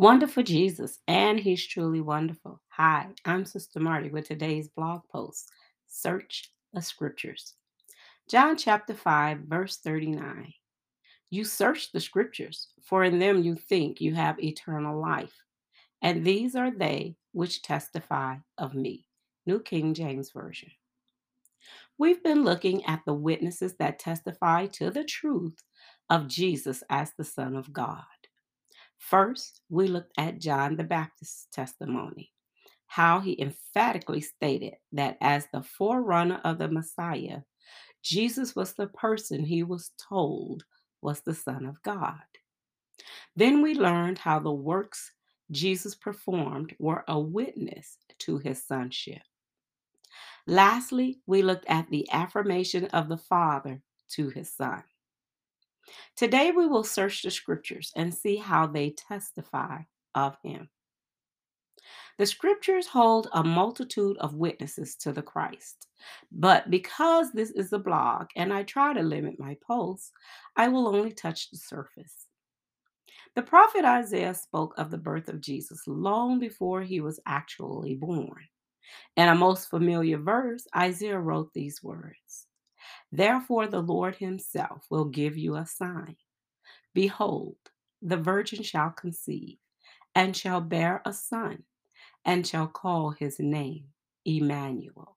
Wonderful Jesus, and He's truly wonderful. Hi, I'm Sister Marty with today's blog post Search the Scriptures. John chapter 5, verse 39. You search the Scriptures, for in them you think you have eternal life, and these are they which testify of me. New King James Version. We've been looking at the witnesses that testify to the truth of Jesus as the Son of God. First, we looked at John the Baptist's testimony, how he emphatically stated that as the forerunner of the Messiah, Jesus was the person he was told was the Son of God. Then we learned how the works Jesus performed were a witness to his sonship. Lastly, we looked at the affirmation of the Father to his Son. Today we will search the scriptures and see how they testify of him. The scriptures hold a multitude of witnesses to the Christ. But because this is a blog and I try to limit my posts, I will only touch the surface. The prophet Isaiah spoke of the birth of Jesus long before he was actually born. In a most familiar verse, Isaiah wrote these words Therefore, the Lord himself will give you a sign. Behold, the virgin shall conceive and shall bear a son and shall call his name Emmanuel.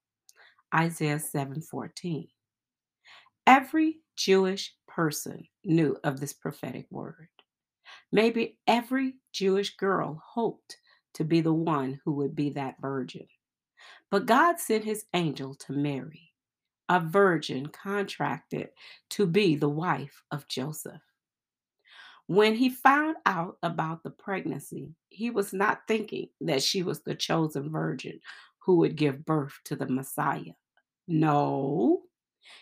Isaiah 7:14. Every Jewish person knew of this prophetic word. Maybe every Jewish girl hoped to be the one who would be that virgin. But God sent his angel to Mary a virgin contracted to be the wife of Joseph. When he found out about the pregnancy, he was not thinking that she was the chosen virgin who would give birth to the Messiah. No,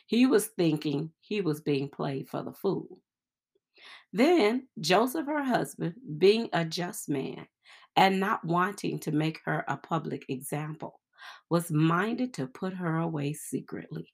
he was thinking he was being played for the fool. Then Joseph, her husband, being a just man and not wanting to make her a public example, was minded to put her away secretly.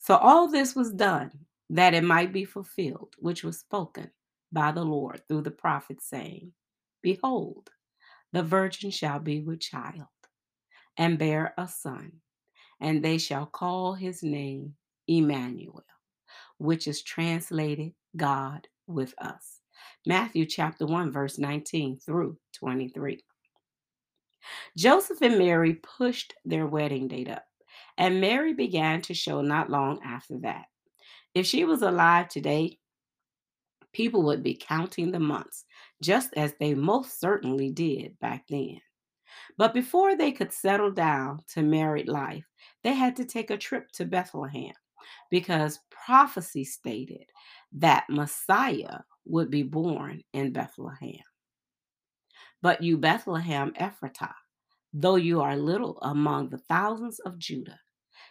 So all this was done that it might be fulfilled, which was spoken by the Lord through the prophet, saying, Behold, the virgin shall be with child and bear a son, and they shall call his name Emmanuel, which is translated God with us. Matthew chapter 1, verse 19 through 23. Joseph and Mary pushed their wedding date up, and Mary began to show not long after that. If she was alive today, people would be counting the months, just as they most certainly did back then. But before they could settle down to married life, they had to take a trip to Bethlehem because prophecy stated that Messiah would be born in Bethlehem. But you, Bethlehem Ephratah, though you are little among the thousands of Judah,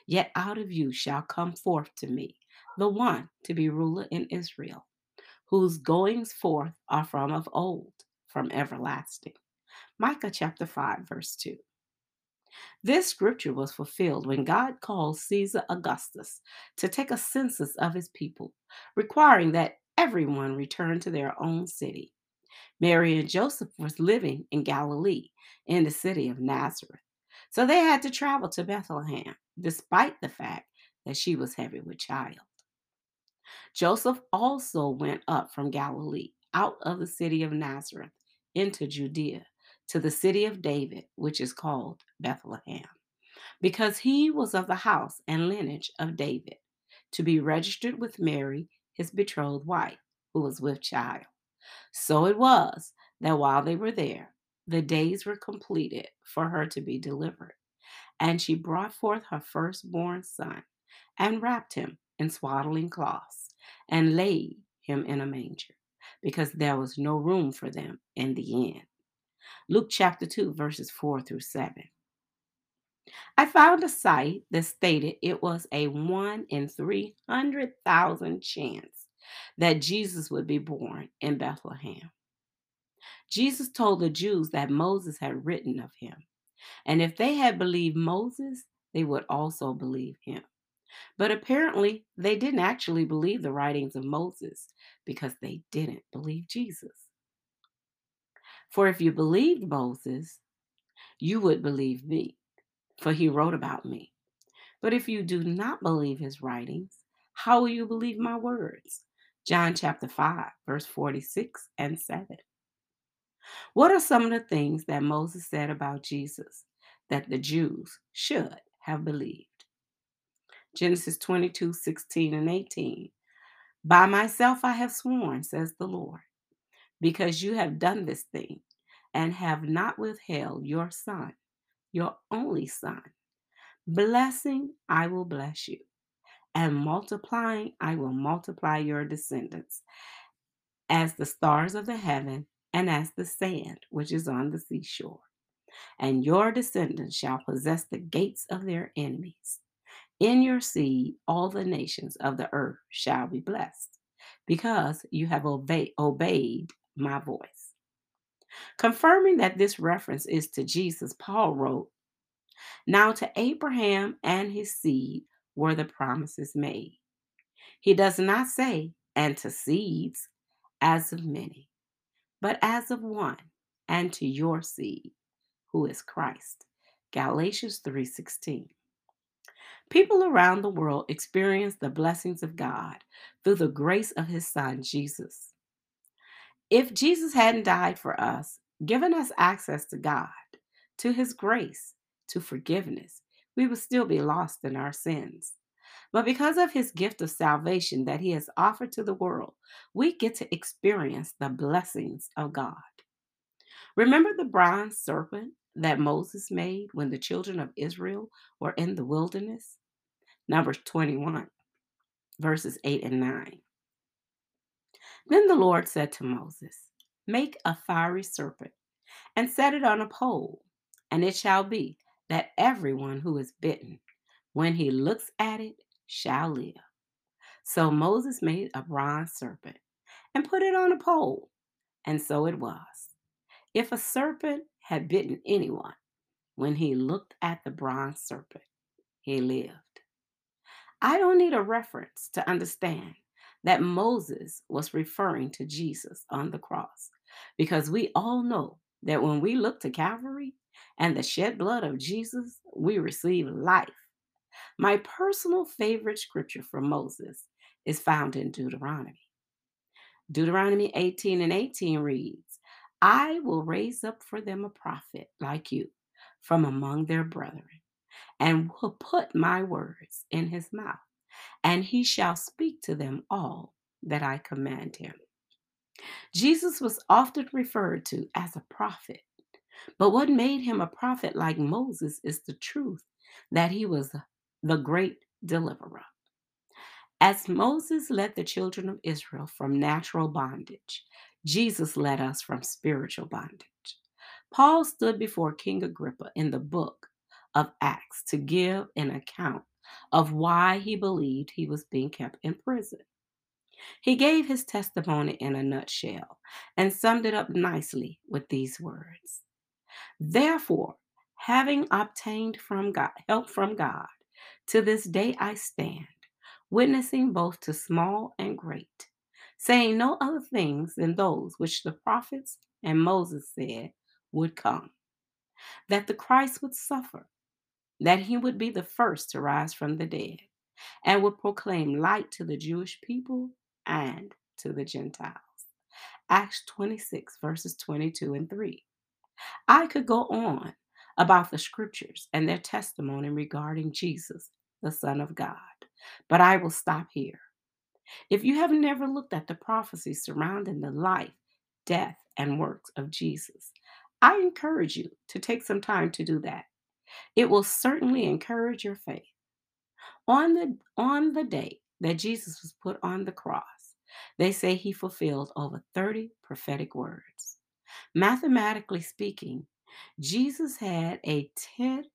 yet out of you shall come forth to me the one to be ruler in Israel, whose goings forth are from of old, from everlasting. Micah chapter 5, verse 2. This scripture was fulfilled when God called Caesar Augustus to take a census of his people, requiring that everyone return to their own city. Mary and Joseph was living in Galilee, in the city of Nazareth. So they had to travel to Bethlehem, despite the fact that she was heavy with child. Joseph also went up from Galilee, out of the city of Nazareth, into Judea, to the city of David, which is called Bethlehem, because he was of the house and lineage of David, to be registered with Mary, his betrothed wife, who was with child. So it was that while they were there, the days were completed for her to be delivered. And she brought forth her firstborn son and wrapped him in swaddling cloths and laid him in a manger because there was no room for them in the inn. Luke chapter 2, verses 4 through 7. I found a site that stated it was a 1 in 300,000 chance that Jesus would be born in Bethlehem. Jesus told the Jews that Moses had written of him, and if they had believed Moses, they would also believe him. But apparently, they didn't actually believe the writings of Moses because they didn't believe Jesus. For if you believed Moses, you would believe me, for he wrote about me. But if you do not believe his writings, how will you believe my words? John chapter 5, verse 46 and 7. What are some of the things that Moses said about Jesus that the Jews should have believed? Genesis 22, 16 and 18. By myself I have sworn, says the Lord, because you have done this thing and have not withheld your son, your only son. Blessing, I will bless you, and multiplying, I will multiply your descendants as the stars of the heaven and as the sand which is on the seashore. And your descendants shall possess the gates of their enemies. In your seed, all the nations of the earth shall be blessed, because you have obeyed, obeyed my voice. Confirming that this reference is to Jesus, Paul wrote, Now to Abraham and his seed were the promises made. He does not say, and to seeds, as of many, but as of one, and to your seed, who is Christ. Galatians 3:16. People around the world experience the blessings of God through the grace of his son Jesus. If Jesus hadn't died for us, given us access to God, to his grace, to forgiveness, we would still be lost in our sins. But because of his gift of salvation that he has offered to the world, we get to experience the blessings of God. Remember the bronze serpent that Moses made when the children of Israel were in the wilderness? Numbers 21, verses 8 and 9. Then the Lord said to Moses, Make a fiery serpent and set it on a pole, and it shall be that everyone who is bitten, when he looks at it, shall live. So Moses made a bronze serpent and put it on a pole, and so it was. If a serpent had bitten anyone, when he looked at the bronze serpent, he lived. I don't need a reference to understand that Moses was referring to Jesus on the cross because we all know that when we look to Calvary and the shed blood of Jesus, we receive life. My personal favorite scripture from Moses is found in Deuteronomy. Deuteronomy 18 and 18 reads, I will raise up for them a prophet like you from among their brethren and will put my words in his mouth, and he shall speak to them all that I command him. Jesus was often referred to as a prophet, but what made him a prophet like Moses is the truth that he was the great deliverer. As Moses led the children of Israel from natural bondage, Jesus led us from spiritual bondage. Paul stood before King Agrippa in the book of Acts to give an account of why he believed he was being kept in prison. He gave his testimony in a nutshell and summed it up nicely with these words Therefore, having obtained from God help from God, to this day I stand, witnessing both to small and great, saying no other things than those which the prophets and Moses said would come that the Christ would suffer that he would be the first to rise from the dead and would proclaim light to the Jewish people and to the Gentiles. Acts 26, verses 22 and 3. I could go on about the scriptures and their testimony regarding Jesus, the Son of God, but I will stop here. If you have never looked at the prophecies surrounding the life, death, and works of Jesus, I encourage you to take some time to do that. It will certainly encourage your faith. On the on the day that Jesus was put on the cross, They say he fulfilled over 30 prophetic words. Mathematically speaking, Jesus had a 10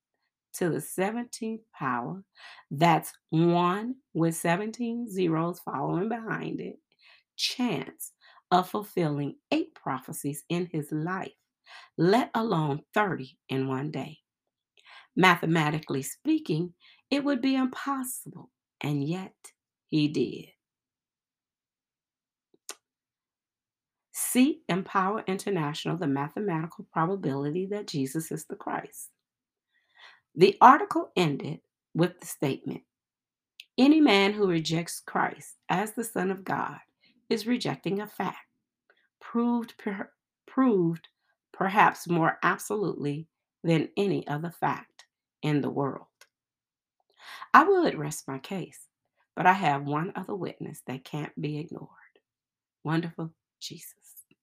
to the 17th power. That's one with 17 zeros following behind it. Chance of fulfilling eight prophecies in his life, let alone 30 in one day. Mathematically speaking, it would be impossible, and yet he did. See Empower International, the mathematical probability that Jesus is the Christ. The article ended with the statement Any man who rejects Christ as the Son of God is rejecting a fact, proved, per- proved perhaps more absolutely than any other fact in the world. I would rest my case, but I have one other witness that can't be ignored. Wonderful Jesus.